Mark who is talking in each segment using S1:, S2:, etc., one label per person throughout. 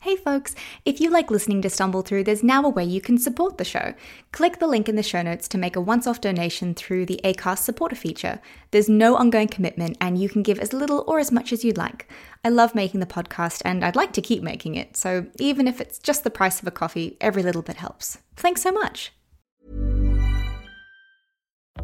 S1: Hey folks, if you like listening to Stumble Through, there's now a way you can support the show. Click the link in the show notes to make a once off donation through the ACAST supporter feature. There's no ongoing commitment and you can give as little or as much as you'd like. I love making the podcast and I'd like to keep making it, so even if it's just the price of a coffee, every little bit helps. Thanks so much.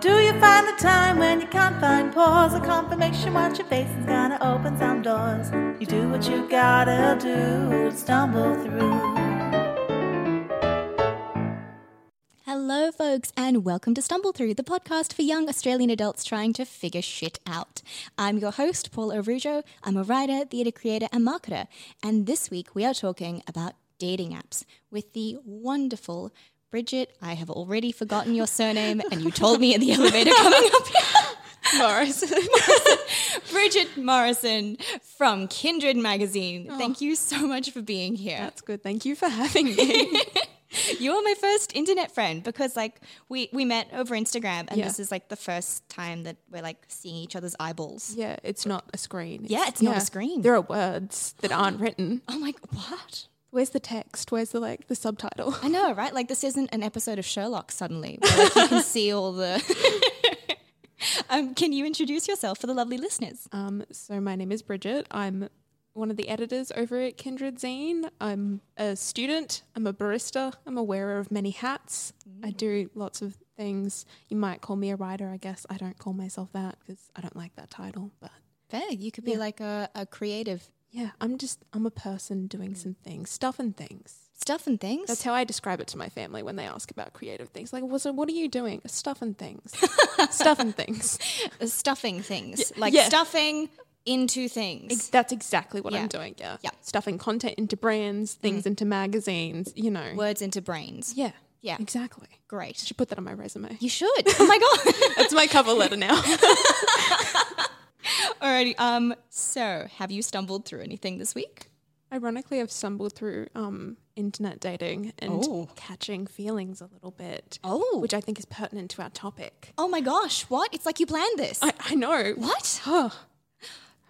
S2: do you find the time when you can't find pause? A confirmation what your face is gonna open some doors. You do what you gotta do to stumble through.
S1: Hello, folks, and welcome to Stumble Through, the podcast for young Australian adults trying to figure shit out. I'm your host, Paul Arujo. I'm a writer, theatre creator, and marketer. And this week we are talking about dating apps with the wonderful Bridget. I have already forgotten your surname, and you told me in the elevator coming up here. Morrison. Bridget Morrison from Kindred Magazine. Oh. Thank you so much for being here.
S3: That's good. Thank you for having me.
S1: You are my first internet friend because like we we met over Instagram and
S3: Yeah.
S1: this is like the first time that we're like seeing each other's eyeballs.
S3: yeah, it's not a screen.
S1: Yeah, it's not a screen.
S3: There are words that aren't written.
S1: Oh my what?
S3: Where's the text? Where's the like the subtitle?
S1: I know, right? Like this isn't an episode of Sherlock suddenly. Where, like you can see all the Um, can you introduce yourself for the lovely listeners?
S3: Um, so my name is Bridget. I'm one of the editors over at Kindred Zine. I'm a student. I'm a barista. I'm a wearer of many hats. I do lots of things. You might call me a writer, I guess. I don't call myself that because I don't like that title. But
S1: Fair. You could be like a, a creative
S3: yeah, I'm just I'm a person doing some things, stuff and things.
S1: stuff and things.
S3: That's how I describe it to my family when they ask about creative things. Like, well, so what are you doing? Stuff and things. Stuff and things.
S1: Uh, stuffing things. Like
S3: yeah.
S1: stuffing into things.
S3: Ex- That's exactly what
S1: Yeah.
S3: I'm doing. Yeah.
S1: Yeah.
S3: Stuffing content into brands, things into magazines, you know.
S1: Words into brains.
S3: Yeah.
S1: Yeah.
S3: Exactly.
S1: Great.
S3: Should put that on my resume.
S1: You should. Oh my god.
S3: That's my cover letter now.
S1: Alrighty. Um. So, have you stumbled through anything this week?
S3: Ironically, I've stumbled through um, internet dating and
S1: Oh.
S3: catching feelings a little bit.
S1: Oh.
S3: Which I think is pertinent to our topic.
S1: Oh my gosh! What? It's like you planned this.
S3: I, I know.
S1: what?
S3: Oh,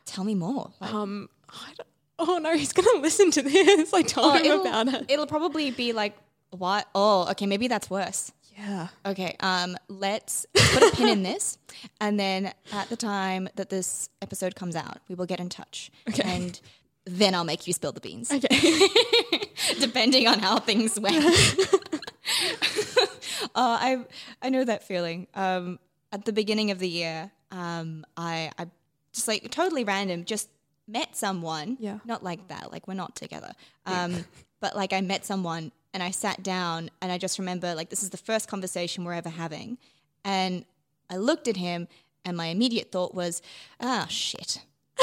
S1: Tell me more. Like,
S3: um, I oh no, he's going to listen to this. I told him about it.
S1: it'll probably be like, what? Oh, okay. Maybe that's worse.
S3: Yeah.
S1: Okay. Um. Let's put a pin in this, and then at the time that this episode comes out, we will get in touch.
S3: Okay.
S1: And then I'll make you spill the beans.
S3: Okay.
S1: depending on how things went. uh, I I know that feeling. Um, at the beginning of the year, um, I I just like totally random, just met someone.
S3: Yeah.
S1: Not like that. Like we're not together. Um, but like I met someone and I sat down and I just remember like this is the first conversation we're ever having, and I looked at him and my immediate thought was, ah shit.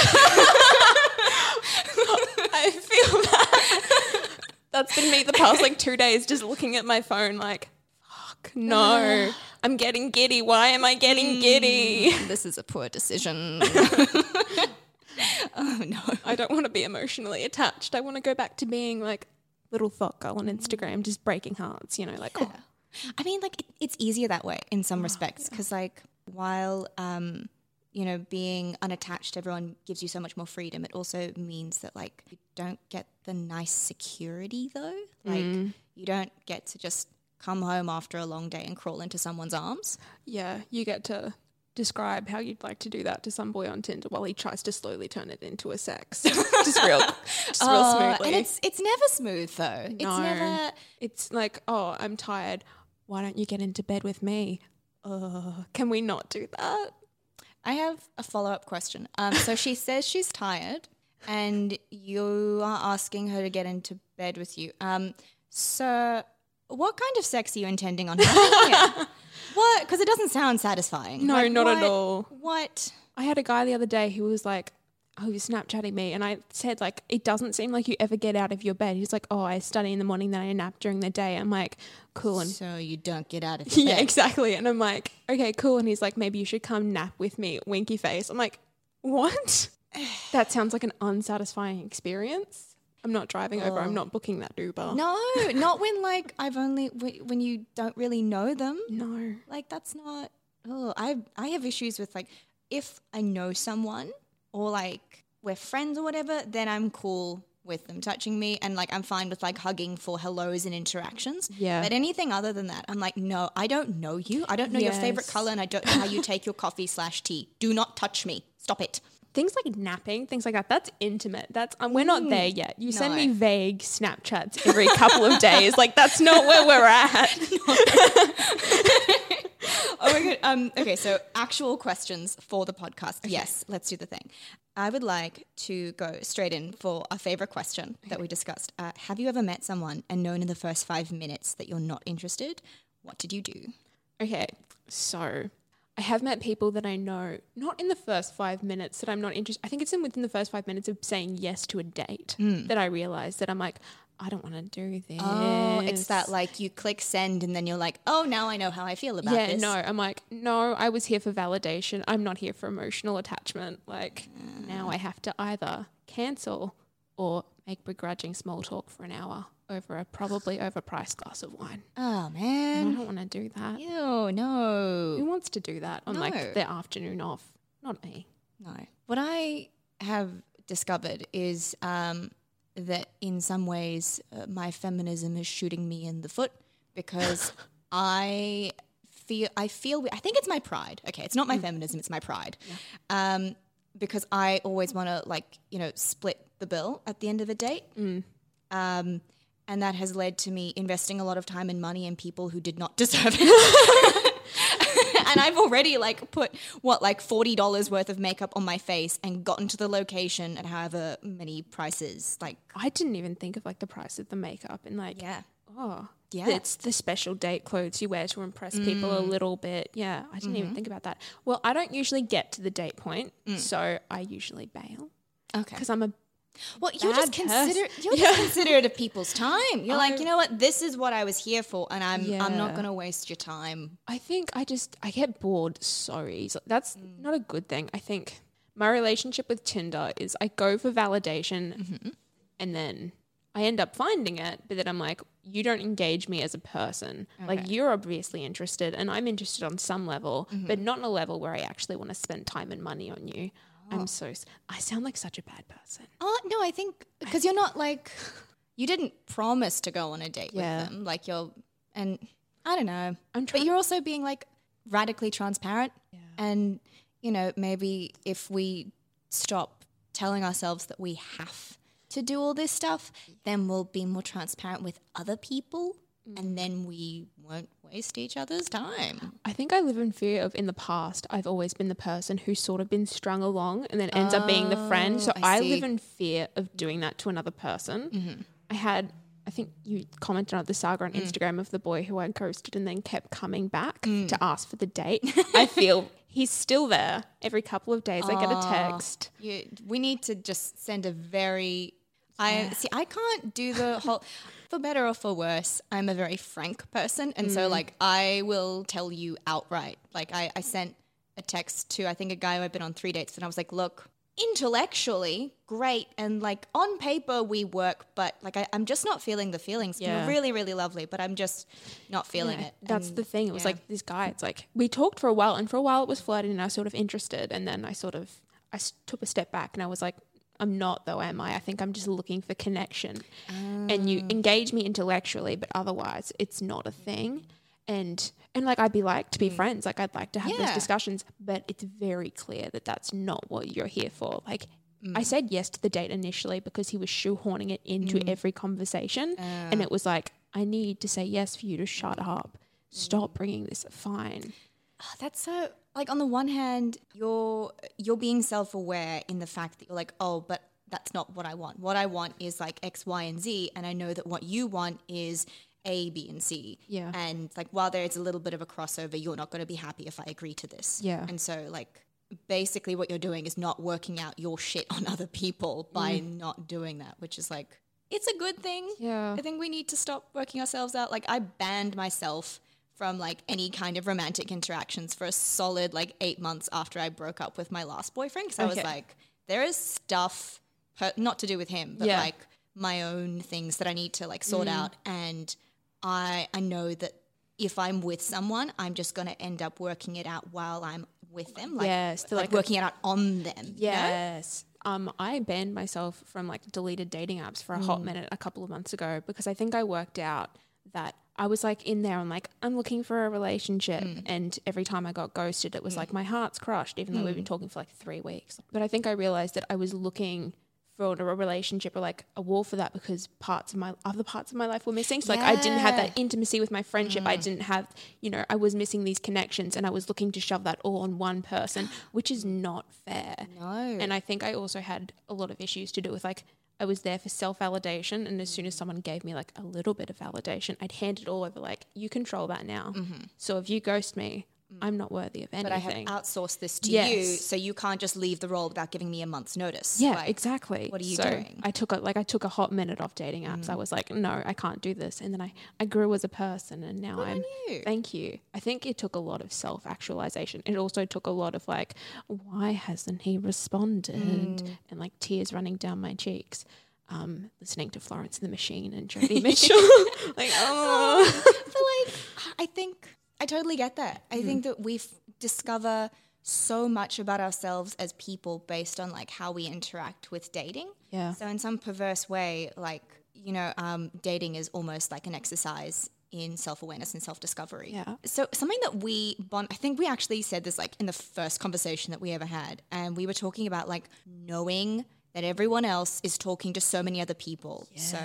S3: I feel that. That's been me the past like two days, just looking at my phone, like, fuck, no, I'm getting giddy. Why am I getting giddy?
S1: This is a poor decision. oh no.
S3: I don't want to be emotionally attached. I want to go back to being like little thought girl on Instagram, just breaking hearts, you know, like, oh,
S1: I mean, like it, it's easier that way in some respects because, like, while um, you know, being unattached everyone gives you so much more freedom, it also means that like you don't get the nice security though. Like, you don't get to just come home after a long day and crawl into someone's arms.
S3: yeah, you get to describe how you'd like to do that to some boy on Tinder while he tries to slowly turn it into a sex. just real, just real
S1: Uh,
S3: smoothly.
S1: and it's it's never smooth though. It's
S3: No.
S1: never.
S3: It's like, oh, I'm tired. Why don't you get into bed with me? Uh, can we not do that?
S1: I have a follow up question. Um, so she says she's tired, and you are asking her to get into bed with you. Um, so, what kind of sex are you intending on having? here? What? Because it doesn't sound satisfying.
S3: No, not at all.
S1: What?
S3: I had a guy the other day who was like oh, you're Snapchatting me. And I said, like, it doesn't seem like you ever get out of your bed. He's like, oh, I study in the morning, then I nap during the day. I'm like, cool. And
S1: So you don't get out of your
S3: yeah,
S1: bed.
S3: exactly. And I'm like, okay, cool. And he's like, maybe you should come nap with me, winky face. I'm like, what? that sounds like an unsatisfying experience. I'm not driving over. I'm oh. not booking that Uber.
S1: No, not when like I've only when you don't really know them.
S3: No.
S1: Like that's not. Oh, I I have issues with like if I know someone or like we're friends or whatever, then I'm cool with them touching me and like I'm fine with like hugging for hellos and interactions.
S3: Yeah.
S1: But anything other than that, I'm like, no, I don't know you. I don't know your favorite color and I don't know how you take your coffee slash tea. Do not touch me. Stop it.
S3: Things like napping, things like that, that's intimate. That's um, we're not there yet. You send me vague Snapchats every couple of days. Like that's not where we're at.
S1: Oh my god. Um, okay, so actual questions for the podcast. Yes, let's do the thing. I would like to go straight in for our favorite question that we discussed. Uh, have you ever met someone and known in the first five minutes that you're not interested? What did you do?
S3: Okay, so I have met people that I know not in the first five minutes that I'm not interested. I think it's in within the first five minutes of saying yes to a date hmm. that I realize that I'm like, I don't want to do this.
S1: Oh, it's that like you click send and then you're like, oh, now I know how I feel about
S3: yeah,
S1: this.
S3: no. I'm like, no, I was here for validation. I'm not here for emotional attachment. Like, now hmm. I have to either cancel or make begrudging small talk for an hour over a probably overpriced glass of wine.
S1: Oh
S3: And I don't want to do that.
S1: Ew, no.
S3: Who wants to do that on
S1: No.
S3: like their afternoon off? Not me.
S1: No. What I have discovered is um, that in some ways uh, my feminism is shooting me in the foot because I feel I feel I think it's my pride. Okay, it's not my feminism, it's my pride. Um, because I always want to like you know split the bill at the end of a date. Um, and that has led to me investing a lot of time and money in people who did not deserve it. and I've already like put what like forty dollars worth of makeup on my face and gotten to the location at however many prices. Like
S3: I didn't even think of like the price of the makeup and like,
S1: yeah,
S3: oh,
S1: Yeah.
S3: it's the special date clothes you wear to impress people a mm. little bit. Yeah, I didn't even mm-hmm. think about that. Well, I don't usually get to the date point, mm. so I usually bail
S1: okay.
S3: because I'm a
S1: Well, you're just consider you're just considerate of people's time. You're like, you know what, this is what I was here for, and I'm I'm not gonna waste your time.
S3: I think I just I get bored so easily. That's
S1: Mm.
S3: not a good thing. I think my relationship with Tinder is I go for validation
S1: Mm-hmm.
S3: and then I end up finding it, but then I'm like, you don't engage me as a person. Like you're obviously interested and I'm interested on some level,
S1: Mm-hmm.
S3: but not on a level where I actually want to spend time and money on you.
S1: Oh.
S3: I'm so I sound like such a bad person.
S1: Oh no, I think because you're not like you didn't promise to go on a date
S3: Yeah.
S1: with them. Like you're, and I don't know.
S3: I'm
S1: but you're also being like radically transparent. And you know, maybe if we stop telling ourselves that we have to do all this stuff, then we'll be more transparent with other people,
S3: Mm.
S1: and then we won't waste each other's time.
S3: I think I live in fear of in the past, I've always been the person who's sort of been strung along and then ends up being the friend. So
S1: Oh, I
S3: I.
S1: Mm-hmm.
S3: live in fear of doing that to another person. I had, I think you commented on the saga
S1: Mm.
S3: on Instagram of the boy who I ghosted and then kept coming back
S1: Mm.
S3: to ask for the date. I feel he's still there. Every couple of days, I get a text.
S1: You, we need to just send a very. I see. I can't do the whole. For better or for worse, I'm a very frank person, and so mm. like I will tell you outright. Like I, I sent a text to I think a guy who I've been on three dates, and I was like, look, intellectually great, and like on paper we work, but like I, I'm just not feeling the feelings. You're really, really lovely, but I'm just not feeling
S3: Yeah,
S1: it.
S3: That's
S1: And
S3: the thing. It was
S1: yeah.
S3: like this guy. It's like we talked for a while, and for a while it was flirting, and I was sort of interested, and then I sort of i took a step back, and I was like, I'm not though, am I? I think I'm just looking for connection, and you ah. engage me intellectually, but otherwise it's not a thing. And and like I'd be like to be mm. friends, like I'd like to have those discussions, but it's very clear that that's not what you're here for. Like. Mm. I said yes to the date initially because he was shoehorning it into mm. every conversation. And ah. it was like, I need to say yes for you to shut up. Stop bringing this. Fine.
S1: Oh, that's so like on the one hand you're you're being self-aware in the fact that you're like oh but that's not what i want what i want is like x y and z and i know that what you want is a b and c
S3: Yeah.
S1: and like while there's a little bit of a crossover you're not going to be happy if i agree to this
S3: Yeah.
S1: and so like basically what you're doing is not working out your shit on other people by
S3: Mm.
S1: not doing that, which is like, it's a good thing.
S3: Yeah.
S1: I think we need to stop working ourselves out. Like, I banned myself from like any kind of romantic interactions for a solid like eight months after I broke up with my last boyfriend because I was like, there is stuff, per- not to do with him, but
S3: Yeah.
S1: like my own things that I need to like sort out. And I I know that if I'm with someone, I'm just going to end up working it out while I'm with them. Like,
S3: Yes,
S1: like,
S3: like-
S1: working it out on them. you know?
S3: Yes. Um, I banned myself from like deleted dating apps for a hot minute a couple of months ago because I think I worked out that I was like in there and like I'm looking for a relationship mm. and every time I got ghosted it was like mm. my heart's crushed even though we've been mm. talking for like 3 weeks. But I think I realized that I was looking for a relationship or like a wall for that because parts of my other parts of my life were missing. So like I didn't have that intimacy with my friendship. I didn't have, you know, I was missing these connections and I was looking to shove that all on one person, which is not fair.
S1: No.
S3: And I think I also had a lot of issues to do with like I was there for self validation, and as soon as someone gave me like a little bit of validation, I'd hand it all over. Like you control that now. Mm-hmm. So if you ghost me, I'm not worthy of anything.
S1: but I have outsourced this to
S3: Yes.
S1: you, so you can't just leave the role without giving me a month's notice.
S3: yeah,
S1: Like,
S3: exactly.
S1: what are you
S3: so
S1: doing?
S3: I took a like I took a hot minute off dating apps. I was like, no, I can't do this, and then I I grew as a person, and now I'm.
S1: you.
S3: Thank you. I think it took a lot of self actualization. It also took a lot of like, why hasn't he responded?
S1: Mm.
S3: And like tears running down my cheeks. Um, listening to Florence and the Machine and Joni Mitchell. like, oh.
S1: I feel like I think I totally get that. I think that we discover so much about ourselves as people based on like how we interact with dating.
S3: Yeah.
S1: So in some perverse way, like you know, um, dating is almost like an exercise in self-awareness and self-discovery.
S3: Yeah.
S1: So something that we bond, I think we actually said this like in the first conversation that we ever had, and we were talking about like knowing that everyone else is talking to so many other people. So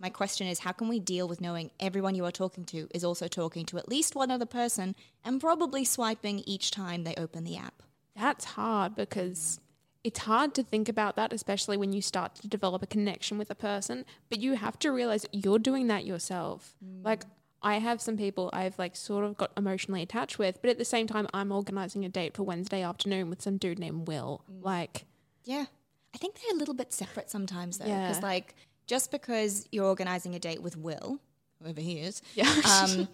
S1: my question is, how can we deal with knowing everyone you are talking to is also talking to at least one other person and probably swiping each time they open the app?
S3: That's hard because it's hard to think about that, especially when you start to develop a connection with a person. But you have to realize you're doing that yourself. Mm. Like, I have some people I've like sort of got emotionally attached with, but at the same time, I'm organizing a date for Wednesday afternoon with some dude named Will. Mm. Like,
S1: Yeah. I think they're a little bit separate sometimes though.
S3: Yeah.
S1: Because like just because you're organizing a date with Will, whoever he is,
S3: Yeah.
S1: um,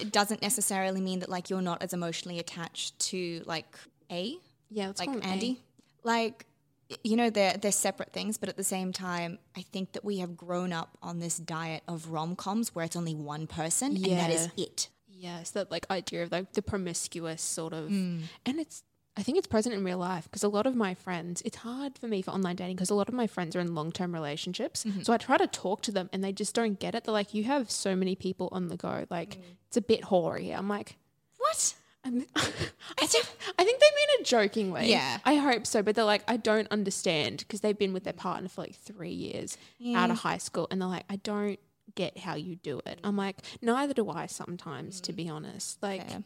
S1: it doesn't necessarily mean that like you're not as emotionally attached to like A,
S3: yeah,
S1: like
S3: him A.
S1: Andy. Like you know, they're they're separate things, but at the same time, I think that we have grown up on this diet of rom coms where it's only one person and that is
S3: Yeah.
S1: it.
S3: Yes, that like idea of like the promiscuous sort of,
S1: Mm.
S3: and it's I think it's present in real life because a lot of my friends, it's hard for me for online dating because a lot of my friends are in long term relationships.
S1: Mm-hmm.
S3: So I try to talk to them and they just don't get it. They're like, you have so many people on the go, like
S1: Mm.
S3: it's a bit hoary. I'm like,
S1: What?
S3: I'm, I think I think they mean it jokingly.
S1: Yeah.
S3: I hope so. But they're like, I don't understand because they've been with their partner for like three years out of high school, and they're like, I don't get how you do it. I'm like, neither do I sometimes, to be honest. Like,
S1: Yeah.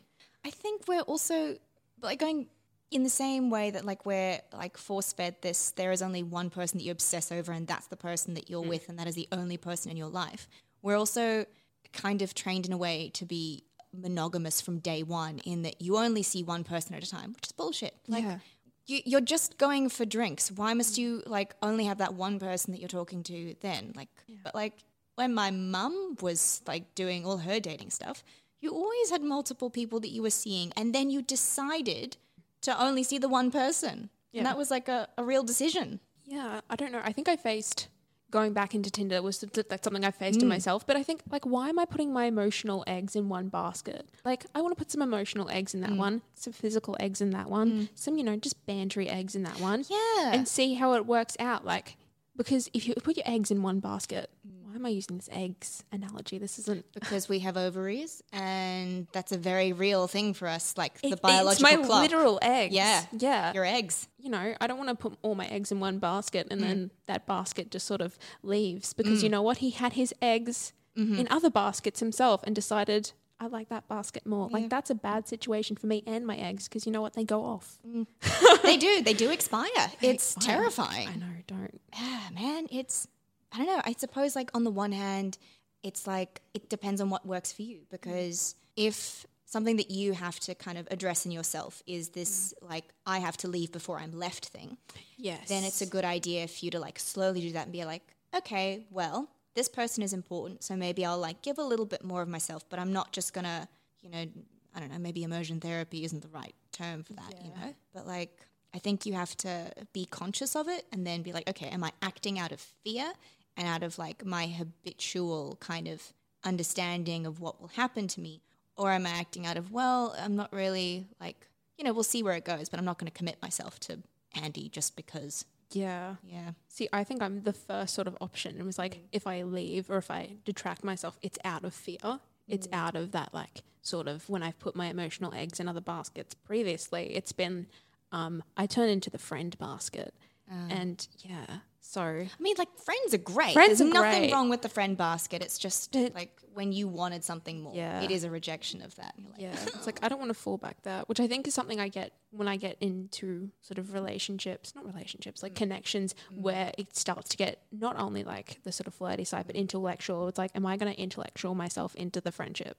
S1: I think we're also like going in the same way that like we're like force fed this there is only one person that you obsess over and that's the person that you're hmm. with and that is the only person in your life. We're also kind of trained in a way to be monogamous from day one in that you only see one person at a time, which is bullshit. Like
S3: Yeah.
S1: you, you're just going for drinks. Why must you like only have that one person that you're talking to then? Like, but like when my mum was like doing all her dating stuff, you always had multiple people that you were seeing, and then you decided to only see the one person,
S3: Yeah.
S1: and that was like a, a real decision.
S3: Yeah, I don't know. I think I faced going back into Tinder was th- th- that's something I faced in mm. myself. But I think like, why am I putting my emotional eggs in one basket? Like, I want to put some emotional eggs in that mm. one, some physical eggs in that one, mm. some you know just bantery eggs in that one,
S1: Yeah.
S3: and see how it works out. Like, because if you put your eggs in one basket, why am I using this eggs analogy? This isn't.
S1: because we have ovaries, and that's a very real thing for us, like the
S3: It-
S1: biological
S3: it's my
S1: clock.
S3: literal eggs.
S1: Yeah,
S3: yeah.
S1: your eggs.
S3: you know, I don't want to put all my eggs in one basket
S1: Mm.
S3: and then that basket just sort of leaves because you know what? He had his eggs
S1: Mm-hmm.
S3: in other baskets himself and decided, I like that basket more. Like, that's a bad situation for me and my eggs because you know what? They go off. Mm.
S1: they do, they do expire. It's
S3: Fire.
S1: terrifying.
S3: I know, don't.
S1: yeah, man, it's I don't know. I suppose like on the one hand, it's like it depends on what works for you because if something that you have to kind of address in yourself is this mm. like I have to leave before I'm left thing.
S3: Yes.
S1: Then it's a good idea for you to like slowly do that and be like, okay, well, this person is important, so maybe I'll like give a little bit more of myself, but I'm not just gonna, you know, I don't know, maybe immersion therapy isn't the right term for that, you know? But like I think you have to be conscious of it and then be like, okay, am I acting out of fear and out of like my habitual kind of understanding of what will happen to me? Or am I acting out of, well, I'm not really like, you know, we'll see where it goes, but I'm not going to commit myself to Andy just because.
S3: Yeah.
S1: Yeah.
S3: See, I think I'm the first sort of option. It was like mm. if I leave or if I detract myself, it's out of fear. It's mm. out of that like sort of when I've put my emotional eggs in other baskets previously. It's been um, I turn into the friend basket, ah. and yeah. So
S1: I mean, like friends are great.
S3: Friends
S1: There's
S3: are
S1: nothing
S3: great.
S1: wrong with the friend basket. It's just
S3: But-
S1: like when you wanted something more,
S3: Yeah.
S1: it is a rejection of that. Like,
S3: yeah, it's like I don't want to fall back that, which I think is something I get when I get into sort of relationships, not relationships, like mm. connections mm. where it starts to get not only like the sort of flirty side, but intellectual. It's like, am I going to intellectual myself into the friendship?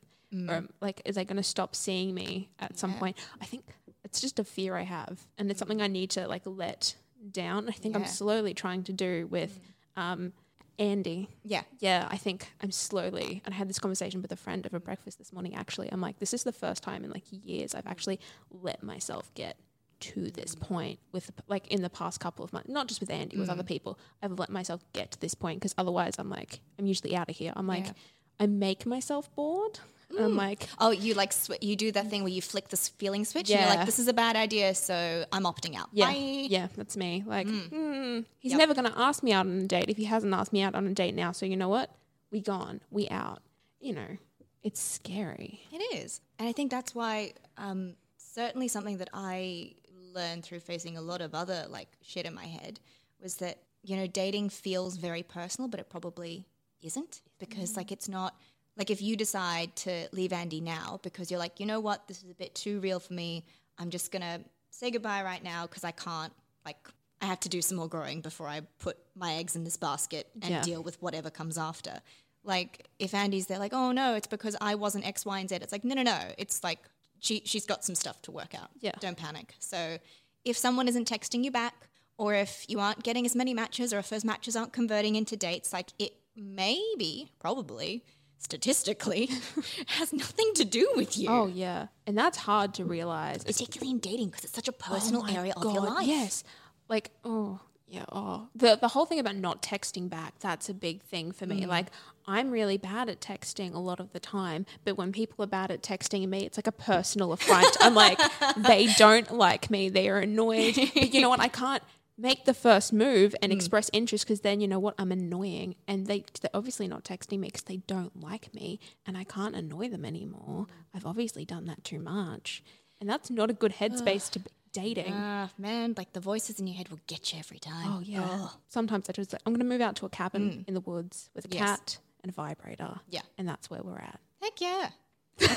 S3: Or like, is they going to stop seeing me at some point? I think it's just a fear I have, and it's something I need to like let down. I think I'm slowly trying to do with um, Andy
S1: yeah,
S3: yeah, I think I'm slowly, and I had this conversation with a friend over breakfast this morning. Actually, I'm like, this is the first time in like years I've actually let myself get to this point with like in the past couple of months, not just with Andy, with other people. I've let myself get to this point because otherwise, I'm like, I'm usually out of here. I'm like,
S1: Yeah.
S3: I make myself bored. I'm like,
S1: Oh, you like sw- you do that thing where you flick this feeling switch. And you're like, this is a bad idea, so I'm opting out.
S3: yeah,
S1: Bye.
S3: yeah, that's me. Like, mm, he's
S1: Yep.
S3: never going to ask me out on a date if he hasn't asked me out on a date now. So you know what? We gone, we out. You know, it's scary.
S1: It is. And I think that's why um, certainly something that I learned through facing a lot of other like shit in my head was that, you know, dating feels very personal, but it probably isn't because like it's not like if you decide to leave Andy now because you're like, you know what, this is a bit too real for me. I'm just going to say goodbye right now because I can't like I have to do some more growing before I put my eggs in this basket and
S3: Yeah.
S1: deal with whatever comes after. Like if Andy's there, like, oh no, it's because I wasn't X, Y, and Z. It's like, no, no, no. It's like she she's got some stuff to work out.
S3: Yeah.
S1: Don't panic. So if someone isn't texting you back, or if you aren't getting as many matches, or if those matches aren't converting into dates, like it maybe, probably, statistically, has nothing to do with you.
S3: Oh yeah, and that's hard to realize.
S1: Particularly in dating because it's such a personal
S3: Oh
S1: area of your life.
S3: Yes, like oh yeah, oh the the whole thing about not texting back. That's a big thing for
S1: Mm.
S3: me. Like I'm really bad at texting a lot of the time, but when people are bad at texting me, it's like a personal affront. I'm like they don't like me. They are annoyed. But you know what? I can't. Make the first move
S1: Mm.
S3: and express interest because then you know what I'm annoying and they they're obviously not texting me because they don't like me and I can't annoy them anymore. I've obviously done that too much, and that's not a good headspace to be dating.
S1: Ah, man, like the voices in your head will get you every time.
S3: Oh yeah. Sometimes I just like I'm going to move out to a cabin in the woods with a
S1: Mm. Yes.
S3: cat and a vibrator.
S1: Yeah.
S3: and that's where we're at.
S1: Heck yeah.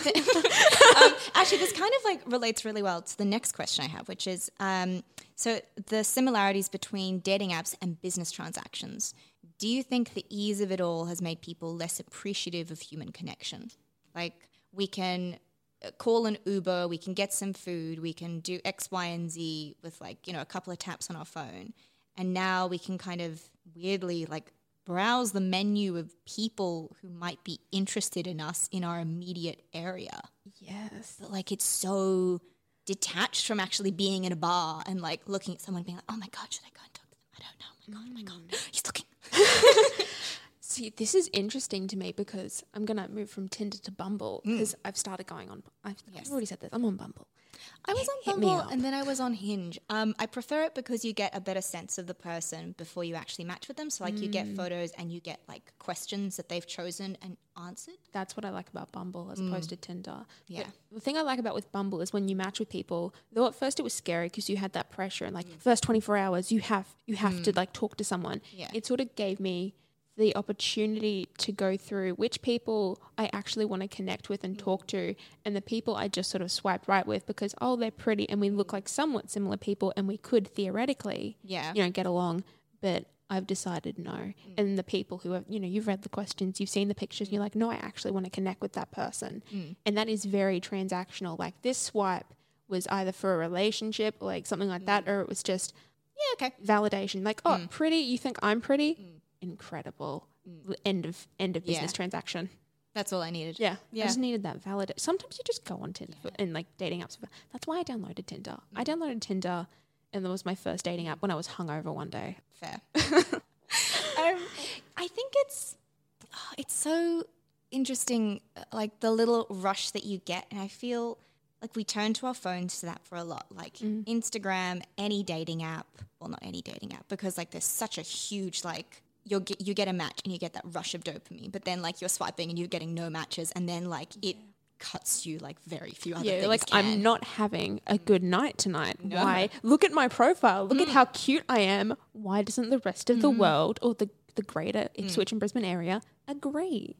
S1: Um, actually, this kind of like relates really well to the next question I have, which is um, so the similarities between dating apps and business transactions. Do you think the ease of it all has made people less appreciative of human connection? Like we can uh, call an Uber, we can get some food, we can do X, Y, and Z with like you know a couple of taps on our phone, and now we can kind of weirdly like browse the menu of people who might be interested in us in our immediate area.
S3: Yes.
S1: But like it's so detached from actually being in a bar and like looking at someone being like, oh my God, should I go and talk to them? I don't know. Oh my God, oh my God. He's looking.
S3: See, this is interesting to me because I'm going to move from Tinder to Bumble
S1: Mm.
S3: because I've started going on. I've, I've already said this. I'm on Bumble.
S1: I was on Bumble and then I was on Hinge. Um, I prefer it because you get a better sense of the person before you actually match with them. So like you get photos and you get like questions that they've chosen and answered.
S3: That's what I like about Bumble as opposed to Tinder.
S1: Mm. Yeah.
S3: But the thing I like about with Bumble is when you match with people, though at first it was scary because you had that pressure and like
S1: Mm.
S3: first 24 hours you have you have to like talk to someone.
S1: Yeah.
S3: It sort of gave me the opportunity to go through which people I actually want to connect with and talk to and the people I just sort of swipe right with because oh they're pretty and we look like somewhat similar people and we could theoretically
S1: Yeah.
S3: you know get along but I've decided no. Mm. And the people who have, you know, you've read the questions, you've seen the pictures, and you're like, no, I actually want to connect with that person. Mm. And that is very transactional. Like this swipe was either for a relationship or like something like that, mm. or it was just
S1: Yeah, okay.
S3: validation. Like, oh, pretty, you think I'm pretty? Incredible. End of end of business
S1: Yeah.
S3: transaction.
S1: That's all I needed.
S3: Yeah,
S1: Yeah.
S3: I just needed that validate. Sometimes you just go on Tinder for- and like dating apps. That's why I downloaded Tinder. I downloaded Tinder, and that was my first dating app when I was hungover one day.
S1: Fair. um, I think it's oh, it's so interesting, uh, like the little rush that you get, and I feel like we turn to our phones to that for a lot, like Instagram, any dating app. Well, not any dating app, because like there's such a huge like. You get you get a match and you get that rush of dopamine, but then like you're swiping and you're getting no matches, and then like it cuts you like very few other
S3: Yeah,
S1: things.
S3: like
S1: can.
S3: I'm not having a mm. good night tonight. Why? Look at my profile. Look at mm. how cute I am. Why doesn't the rest of the mm. world or the the greater Ipswich and Brisbane area agree?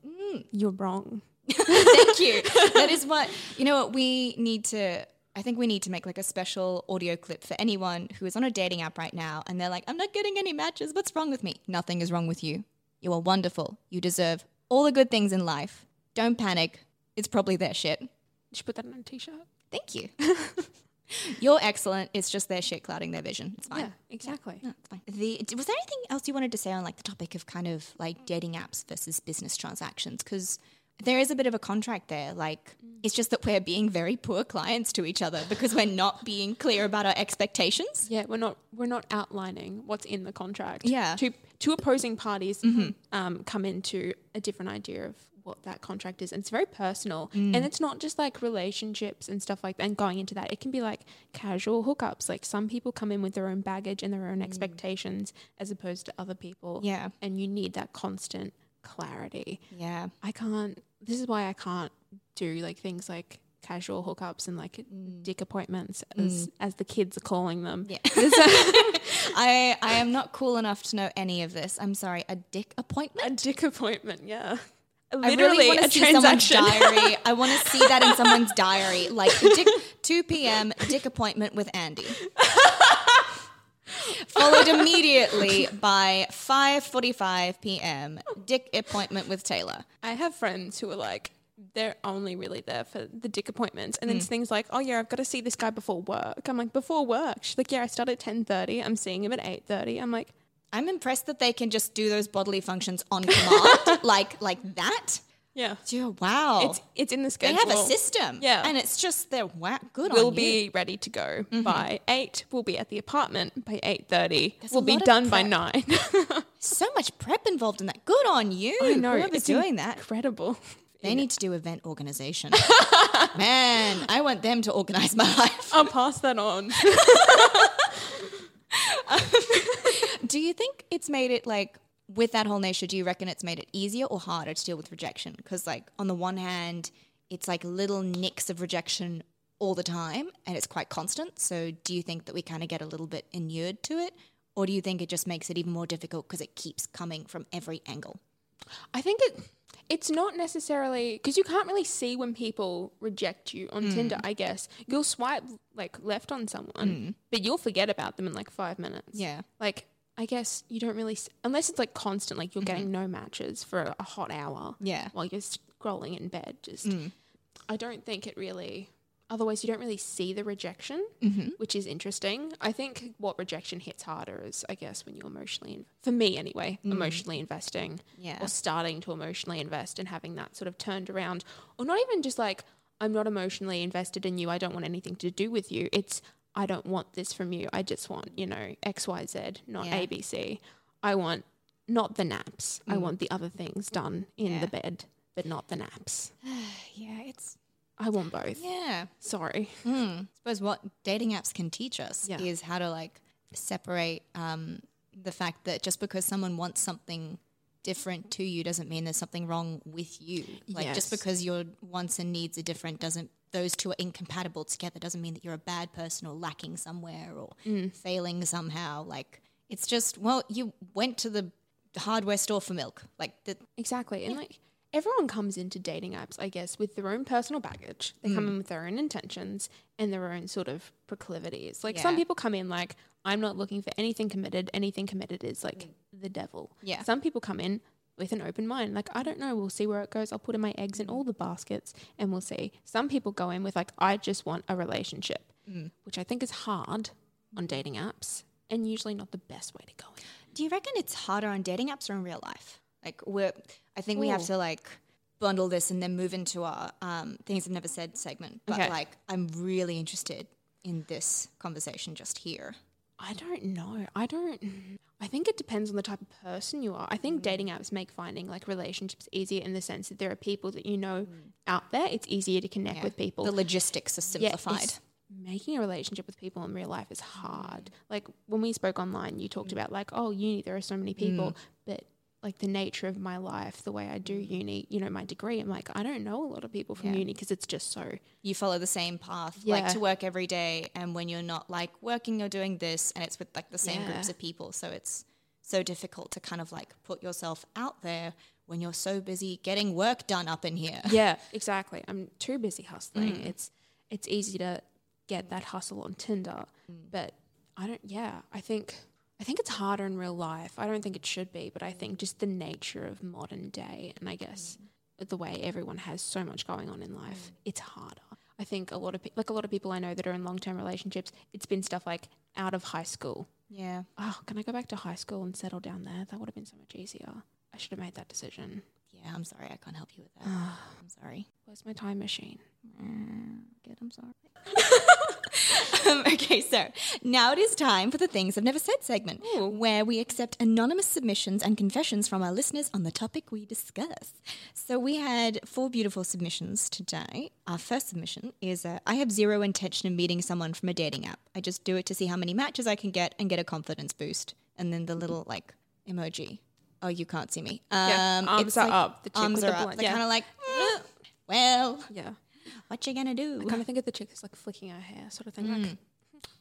S3: You're wrong.
S1: Thank you. That is what you know. What we need to. I think we need to make like a special audio clip for anyone who is on a dating app right now and they're like, "I'm not getting any matches. What's wrong with me?" Nothing is wrong with you. You are wonderful. You deserve all the good things in life. Don't panic. It's probably their shit.
S3: You should put that on a t-shirt.
S1: Thank you. You're excellent. It's just their shit clouding their vision. It's fine.
S3: Yeah, exactly.
S1: No, it's fine. The, was there anything else you wanted to say on like the topic of kind of like dating apps versus business transactions? Because there is a bit of a contract there. Like mm. it's just that we're being very poor clients to each other because we're not being clear about our expectations.
S3: Yeah, we're not we're not outlining what's in the contract.
S1: Yeah.
S3: two two opposing parties mm-hmm. um, come into a different idea of what that contract is, and it's very personal. Mm. And it's not just like relationships and stuff like that. And going into that, it can be like casual hookups. Like some people come in with their own baggage and their own mm. expectations, as opposed to other people.
S1: Yeah.
S3: and you need that constant clarity.
S1: Yeah.
S3: I can't. This is why I can't do like things like casual hookups and like mm. dick appointments, as mm. as the kids are calling them.
S1: Yeah. I I am not cool enough to know any of this. I'm sorry. A dick appointment?
S3: A dick appointment, yeah.
S1: I
S3: Literally
S1: really want
S3: a
S1: to see someone's
S3: transaction.
S1: diary. I want to see that in someone's diary. Like dick, 2 p.m. dick appointment with Andy. Followed immediately by 5:45 p.m. dick appointment with Taylor.
S3: I have friends who are like, they're only really there for the dick appointments, and then it's things like, oh yeah, I've got to see this guy before work. I'm like, before work? She's like, yeah, I start at ten thirty. I'm seeing him at eight thirty. I'm like,
S1: I'm impressed that they can just do those bodily functions on command, like like that.
S3: Yeah,
S1: Yeah, wow.
S3: it's it's in the schedule.
S1: they have a system.
S3: Yeah.
S1: and it's just they're wow, good on you.
S3: We'll
S1: on you.
S3: be ready to go mm-hmm. by eight. We'll be at the apartment by eight thirty. We'll be done by nine.
S1: So much prep involved in that. Good on you.
S3: I know
S1: Whoever's doing that.
S3: Incredible.
S1: They need to do event organization. Man, I want them to organize my life.
S3: I'll pass that on.
S1: Do you think it's made it like with that whole nature? Do you reckon it's made it easier or harder to deal with rejection? Because like on the one hand, it's like little nicks of rejection all the time, and it's quite constant. So do you think that we kind of get a little bit inured to it, or do you think it just makes it even more difficult because it keeps coming from every angle?
S3: I think it it's not necessarily because you can't really see when people reject you on mm. Tinder. I guess you'll swipe like left on someone, mm. but you'll forget about them in like five minutes.
S1: Yeah.
S3: like I guess you don't really s- unless it's like constant. Like you're mm-hmm. getting no matches for a hot hour.
S1: Yeah.
S3: while you're scrolling in bed. Just mm. I don't think it really. Otherwise, you don't really see the rejection, mm-hmm. which is interesting. I think what rejection hits harder is, I guess, when you're emotionally, in- for me anyway, mm. emotionally investing
S1: Yeah.
S3: or starting to emotionally invest and having that sort of turned around, or not even just like, I'm not emotionally invested in you. I don't want anything to do with you. It's, I don't want this from you. I just want, you know, XYZ, not
S1: Yeah.
S3: ABC. I want not the naps. I want the other things done in
S1: Yeah.
S3: the bed, but not the naps.
S1: Yeah, it's
S3: I want both.
S1: yeah.
S3: Sorry.
S1: I suppose what dating apps can teach us
S3: Yeah.
S1: is how to like separate um, the fact that just because someone wants something different to you doesn't mean there's something wrong with you. Like just because your wants and needs are different doesn't those two are incompatible together doesn't mean that you're a bad person or lacking somewhere or
S3: Mm.
S1: failing somehow. Like it's just well, you went to the hardware store for milk. Like the
S3: Exactly. And like everyone comes into dating apps, I guess, with their own personal baggage. They come in with their own intentions and their own sort of proclivities. Like some people come in like, I'm not looking for anything committed. Anything committed is like the devil.
S1: Yeah.
S3: Some people come in with an open mind. Like, I don't know, we'll see where it goes. I'll put in my eggs in all the baskets and we'll see. Some people go in with like, I just want a relationship, which I think is hard on dating apps and usually not the best way to go in.
S1: Do you reckon it's harder on dating apps or in real life? Like we're, I think we have to like bundle this and then move into our um, things I've never said segment. But
S3: Okay.
S1: like, I'm really interested in this conversation just here.
S3: I don't know. I don't. I think it depends on the type of person you are. I think mm. dating apps make finding like relationships easier in the sense that there are people that you know mm. out there. It's easier to connect with people.
S1: The logistics are simplified.
S3: it's- making a relationship with people in real life is hard. Mm. Like when we spoke online, you talked about like, oh, uni, there are so many people, but like the nature of my life, the way I do mm. uni, you know, my degree, I'm like, I don't know a lot of people from
S1: Yeah.
S3: uni because it's just so
S1: you follow the same path, like to work every day. And when you're not like working you're doing this, and it's with like the same groups of people, so it's so difficult to kind of like put yourself out there when you're so busy getting work done up in here.
S3: yeah, exactly. I'm too busy hustling. Mm. It's it's easy to get that hustle on Tinder, mm. but I don't. Yeah, I think I think it's harder in real life. I don't think it should be, but I think just the nature of modern day, and I guess the way everyone has so much going on in life, mm. it's harder. I think a lot of pe- like a lot of people I know that are in long term relationships, it's been stuff like out of high school.
S1: Yeah.
S3: Oh, can I go back to high school and settle down there? That would have been so much easier. I should have made that decision.
S1: Yeah, I'm sorry. I can't help you with that. I'm sorry.
S3: Where's my time machine?
S1: Mm, good, I'm sorry. um, okay, so now it is time for the Things I've Never Said segment, where we accept anonymous submissions and confessions from our listeners on the topic we discuss. So we had four beautiful submissions today. Our first submission is uh, I have zero intention of meeting someone from a dating app. I just do it to see how many matches I can get and get a confidence boost. And then the little like emoji. Oh, you can't see me. Um,
S3: Yeah, arms
S1: it's
S3: are
S1: like-
S3: up. The
S1: arms are up.
S3: blunt,
S1: They're
S3: yeah.
S1: kind of like, "Mm, well,
S3: Yeah.
S1: What you gonna do?
S3: I kind of think of the chick that's like flicking her hair, sort of thing.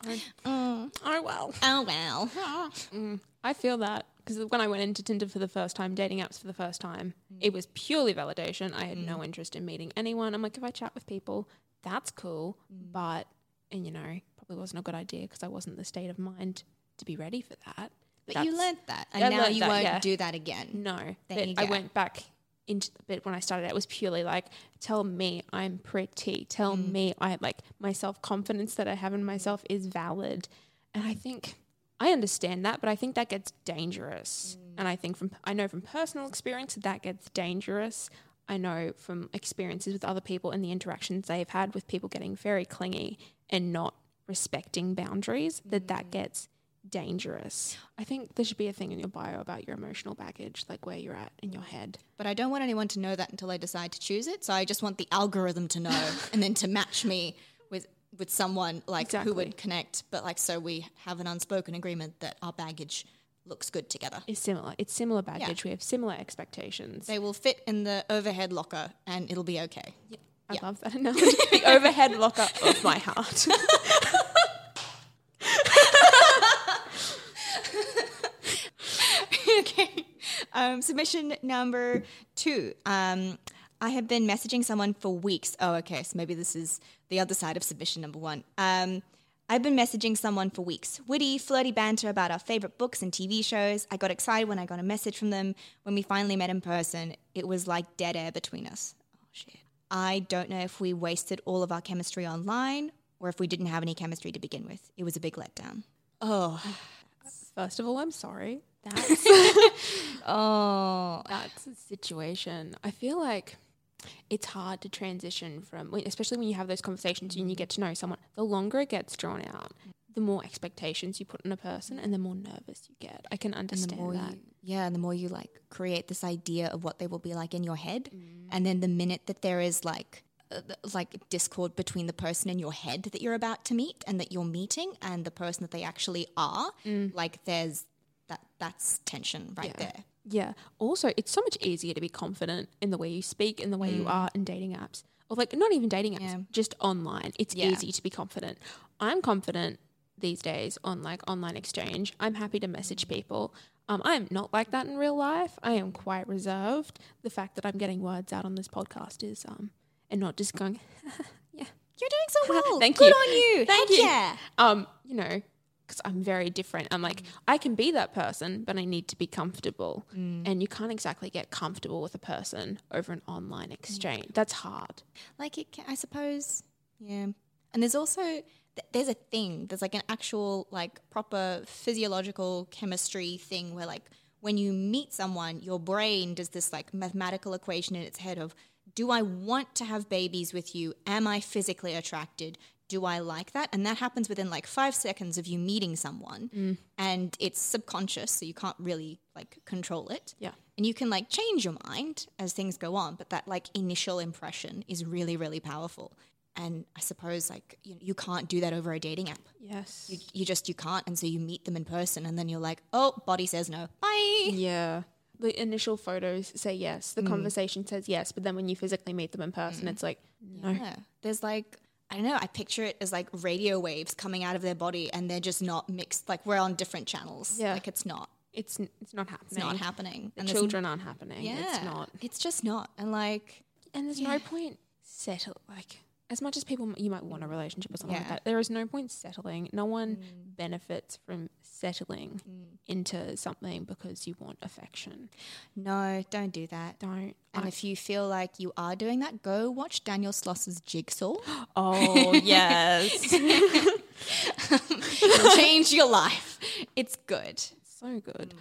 S3: Like, oh,
S1: Mm.
S3: oh well.
S1: Oh well. Ah. Mm.
S3: I feel that because when I went into Tinder for the first time, dating apps for the first time, mm. it was purely validation. I had no interest in meeting anyone. I'm like, if I chat with people, that's cool, but and you know, probably wasn't a good idea because I wasn't the state of mind to be ready for that.
S1: But you
S3: That's-
S1: learnt that, and
S3: I
S1: now you
S3: that,
S1: won't
S3: yeah.
S1: do that again.
S3: No,
S1: you
S3: I went back into the bit when I started. It was purely like, tell me I'm pretty. Tell
S1: Mm.
S3: me I like my self confidence that I have in myself is valid. And I think I understand that, but I think that gets dangerous.
S1: Mm.
S3: And I think from I know from personal experience that that gets dangerous. I know from experiences with other people and the interactions they've had with people getting very clingy and not respecting boundaries that
S1: Mm.
S3: that gets dangerous. I think there should be a thing in your bio about your emotional baggage, like where you're at in your head.
S1: But I don't want anyone to know that until I decide to choose it. So I just want the algorithm to know, and then to match me with with someone like who would connect. But like, so we have an unspoken agreement that our baggage looks good together.
S3: It's similar. It's similar baggage. We have similar expectations.
S1: They will fit in the overhead locker, and it'll be okay.
S3: I love that analogy. the overhead locker of my heart.
S1: okay. Um, submission number two. Um, I have been messaging someone for weeks. Oh, okay. So maybe this is the other side of submission number one. Um, I've been messaging someone for weeks. Witty, flirty banter about our favorite books and TV shows. I got excited when I got a message from them. When we finally met in person, it was like dead air between us. Oh, shit. I don't know if we wasted all of our chemistry online or if we didn't have any chemistry to begin with. It was a big letdown. Oh,
S3: First of all, I'm sorry. That's
S1: oh.
S3: that's a situation. I feel like it's hard to transition from, especially when you have those conversations and you get to know someone. The longer it gets drawn out, the more expectations you put on a person, and the more nervous you get. I can
S1: and
S3: understand
S1: the more
S3: that.
S1: you yeah and the more you like create this idea of what they will be like in your head
S3: Mm.
S1: and then the minute that there is like uh, like discord between the person in your head that you're about to meet and that you're meeting and the person that they actually are like there's that that's tension right
S3: Mm. Yeah.
S1: there
S3: Yeah. Also, it's so much easier to be confident in the way you speak, in the way you are in dating apps, or like not even dating apps,
S1: Mm. Yeah.
S3: just online. It's
S1: Yeah.
S3: easy to be confident. I'm confident these days on like online exchange. I'm happy to message people. Um, I'm not like that in real life. I am quite reserved. The fact that I'm getting words out on this podcast is um, and not just going, yeah,
S1: you're doing so well
S3: Thank
S1: good
S3: you.
S1: on you
S3: Thank
S1: Heck
S3: you.
S1: yeah
S3: um, you know, because I'm very different. I'm like, I can be that person, but I need to be comfortable.
S1: Mm.
S3: And you can't exactly get comfortable with a person over an online exchange. That's hard.
S1: like it can, i suppose yeah and there's also th- there's a thing there's like an actual like proper physiological chemistry thing where like when you meet someone your brain does this like mathematical equation in its head of do i want to have babies with you am i physically attracted do i like that and that happens within like five seconds of you meeting someone and it's subconscious so you can't really like control it
S3: Yeah.
S1: and you can like change your mind as things go on but that like initial impression is really really powerful and i suppose like you, you can't do that over a dating app
S3: Yes.
S1: you, you just you can't and so you meet them in person and then you're like oh body says no bye
S3: Yeah. The initial photos say yes.
S1: Mm.
S3: The conversation says yes. But then when you physically meet them in person, it's like, no.
S1: yeah there's like i don't know i picture it as like radio waves coming out of their body and they're just not mixed like we're on different channels
S3: Yeah.
S1: like it's not
S3: It's, it's not happening.
S1: it's not happening
S3: The
S1: and
S3: children aren't happening.
S1: yeah
S3: It's not.
S1: it's just not and like
S3: And there's no point settle like as much as people you might want a relationship or something like that. There is no point settling. No one
S1: Mm.
S3: benefits from settling into something because you want affection.
S1: no don't do that
S3: Don't.
S1: and if you feel like you are doing that, go watch Daniel Sloss's Jigsaw.
S3: oh yes,
S1: It'll change your life. It's good.
S3: so good.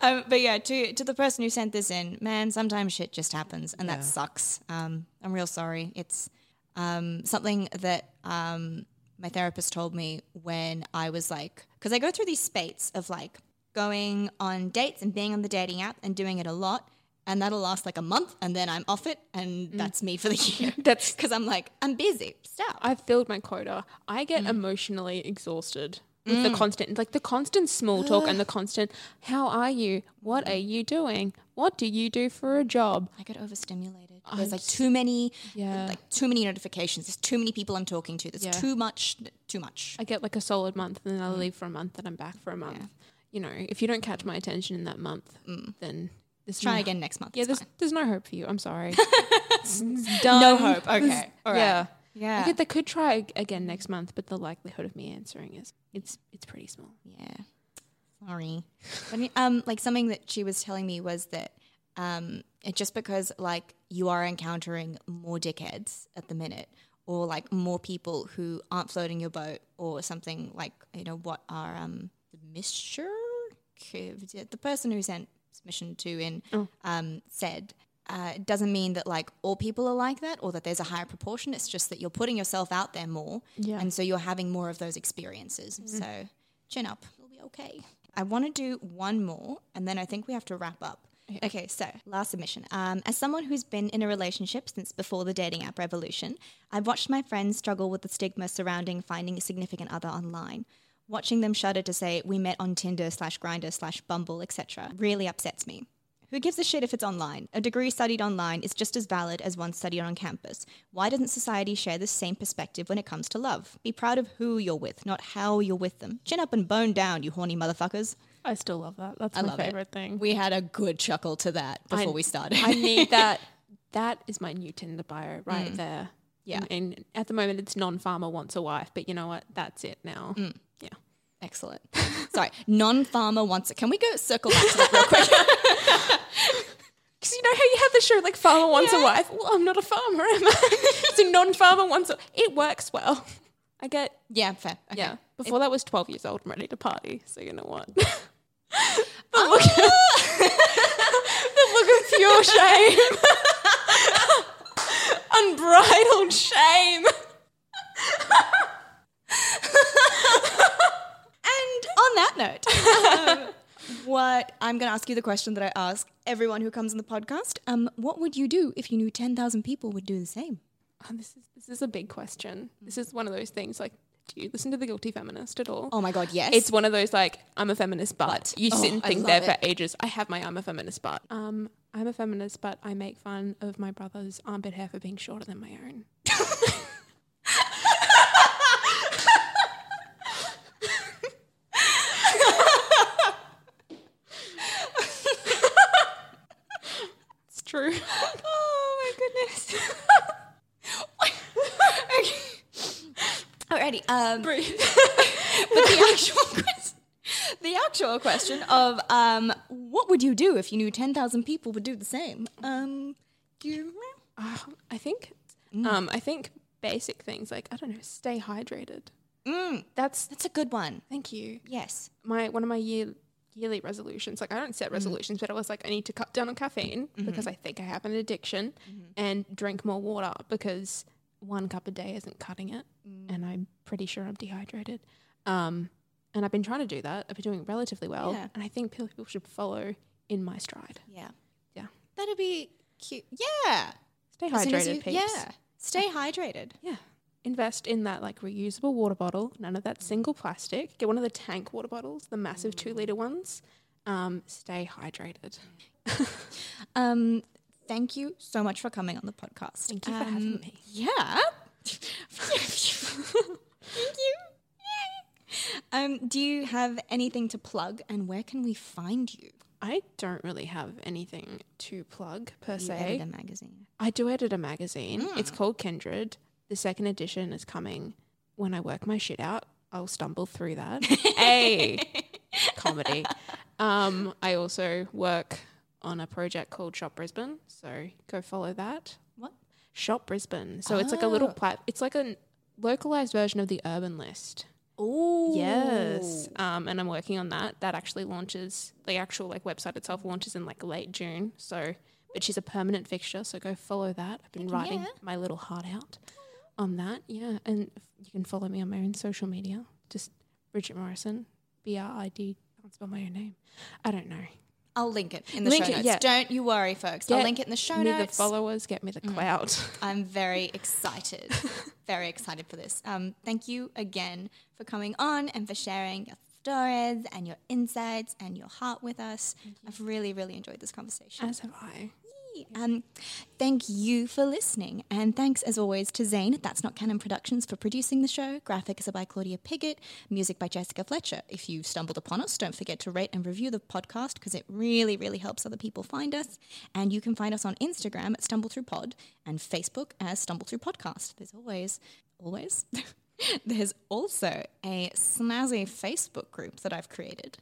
S1: Um, but yeah, to to the person who sent this in, man, sometimes shit just happens, and that sucks. Um, I'm real sorry. It's um, something that um, my therapist told me when I was like, because I go through these spates of like going on dates and being on the dating app and doing it a lot. And that'll last like a month, and then I'm off it, and that's me for the year.
S3: That's-
S1: because I'm like I'm busy. Stop.
S3: I've filled my quota. I get
S1: Mm.
S3: emotionally exhausted with the constant, like the constant small talk and the constant, "How are you? What are you doing? What do you do for a job?"
S1: I get overstimulated. There's like too many,
S3: Yeah.
S1: like too many notifications. There's too many people I'm talking to. There's
S3: Yeah.
S1: too much, too much.
S3: I get like a solid month and then I'll mm. leave for a month and I'm back for a month. You know, if you don't catch my attention in that month, mm. then there's
S1: Try
S3: no,
S1: again next month.
S3: Yeah, there's there's no hope for you. I'm sorry. it's, it's done.
S1: No hope. Okay.
S3: There's-
S1: All right.
S3: Yeah.
S1: Yeah.
S3: I get they could try again next month, but the likelihood of me answering is it's it's pretty small.
S1: Yeah. Sorry. But, um, like something that she was telling me was that um, it just because like you are encountering more dickheads at the minute, or like more people who aren't floating your boat, or something like you know what are um the mixture. The person who sent submission to in um, said. Uh, it doesn't mean that like all people are like that or that there's a higher proportion. It's just that you're putting yourself out there more.
S3: Yeah.
S1: And so you're having more of those experiences. So chin up. It'll be okay. I want to do one more and then I think we have to wrap up. Okay, so last submission. Um, as someone who's been in a relationship since before the dating app revolution, I've watched my friends struggle with the stigma surrounding finding a significant other online. Watching them shudder to say we met on Tinder slash Grindr slash Bumble, etc., really upsets me. Who gives a shit if it's online? A degree studied online is just as valid as one studied on campus. Why doesn't society share the same perspective when it comes to love? Be proud of who you're with, not how you're with them. Chin up and bone down, you horny motherfuckers.
S3: I still love that. That's
S1: I
S3: my
S1: love it.
S3: favorite thing.
S1: We had a good chuckle to that before
S3: I-
S1: we started.
S3: I need that. That is my new Tinder bio right mm. there.
S1: Yeah.
S3: And, and at the moment, it's non-farmer wants a wife, but you know what? That's it now. Mm. Yeah.
S1: Excellent. Sorry, non-farmer wants it. Can we go circle back to that real quick?
S3: Because you know how you have the show like farmer wants a wife. Well, I'm not a farmer, am I? so non-farmer wants a. It works well. I get
S1: yeah, fair. Okay.
S3: yeah. Before that was 12 years old and ready to party. So you know what?
S1: Ah!
S3: the look of pure shame, unbridled shame.
S1: And on that note, um, what I'm going to ask you the question that I ask everyone who comes on the podcast. Um, what would you do if you knew 10,000 people would do the same?
S3: Oh, this is this is a big question. This is one of those things like. Do you listen to the Guilty Feminist at all?
S1: Oh my God, yes.
S3: It's one of those like I'm a feminist, but you sit
S1: Oh,
S3: and think there for ages. I have my I'm a feminist, but um, I'm a feminist, but I make fun of my brother's armpit hair for being shorter than my own. it's true.
S1: oh my goodness. okay. Alrighty. Um, but the actual question, the actual question of um, what would you do if you knew ten thousand people would do the same? Um, do you?
S3: Uh, I think, um, I think basic things like I don't know, stay hydrated. That's
S1: That's a good one.
S3: thank you.
S1: Yes.
S3: My one of my year yearly resolutions. Like I don't set mm-hmm. resolutions, but I was like I need to cut down on caffeine mm-hmm. because I think I have an addiction, mm-hmm. and drink more water because one cup a day isn't cutting it, mm. and I'm pretty sure I'm dehydrated. Um, and I've been trying to do that. I've been doing relatively well,
S1: Yeah.
S3: and I think people should follow in my stride.
S1: Yeah.
S3: Yeah.
S1: That'd be cute. Yeah.
S3: Stay
S1: As soon as
S3: hydrated,
S1: you-
S3: peeps.
S1: Yeah. Stay hydrated.
S3: Yeah. Invest in that like reusable water bottle, none of that single plastic. Get one of the tank water bottles, the massive two liter ones. Um, stay hydrated.
S1: Um, thank you so much for coming on the podcast.
S3: Thank you for having
S1: Um,
S3: me.
S1: Yeah. thank you. Yay. Um, do you have anything to plug and where can we find you?
S3: I don't really have anything to plug per
S1: You
S3: se.
S1: edit a magazine.
S3: I do edit a magazine.
S1: Mm.
S3: It's called Kindred. The second edition is coming when I work my shit out. I'll stumble through that. hey, comedy. Um, I also work on a project called Shop Brisbane, so go follow that.
S1: What?
S3: Shop Brisbane. So it's like a little
S1: Oh.
S3: plat. It's like a localized version of the Urban List.
S1: Oh.
S3: Yes. Um, and I'm working on that. That actually launches the actual like website itself launches in like late June. So, but she's a permanent fixture. So go follow that. I've been writing
S1: yeah.
S3: my little heart out on that. Yeah, and you can follow me on my own social media. Just Bridget Morrison, B R I D. Can't spell my own name. I don't know.
S1: I'll link it in the
S3: Link
S1: show
S3: it,
S1: notes.
S3: yeah.
S1: Don't you worry, folks. I'll link it in the show
S3: me
S1: notes.
S3: the followers, get me the clout.
S1: I'm very excited, very excited for this. Um, thank you again for coming on and for sharing your stories and your insights and your heart with us. I've really, really enjoyed this conversation.
S3: As have I.
S1: Um, thank you for listening. And thanks, as always, to Zane at That's Not Canon Productions for producing the show. Graphics are by Claudia Piggott, music by Jessica Fletcher. If you've stumbled upon us, don't forget to rate and review the podcast because it really, really helps other people find us. And you can find us on Instagram at Stumble Through Pod and Facebook as Stumble Through Podcast. There's always, always, there's also a snazzy Facebook group that I've created.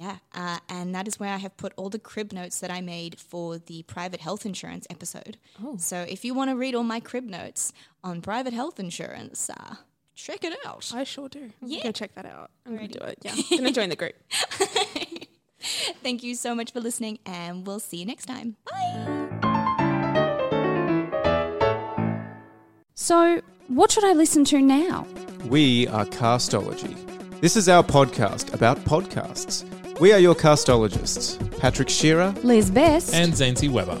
S1: Yeah, uh, and that is where I have put all the crib notes that I made for the private health insurance episode. So if you want to read all my crib notes on private health insurance, uh, check it out.
S3: I sure do. I'm
S1: Yeah.
S3: Go check that out. I'm gonna do it. Yeah. I'm gonna join the group.
S1: Thank you so much for listening, and we'll see you next time. Bye.
S4: So, what should I listen to now?
S5: We are Castology. This is our podcast about podcasts. We are your castologists, Patrick Shearer.
S4: Liz Best.
S6: and Zancy Weber.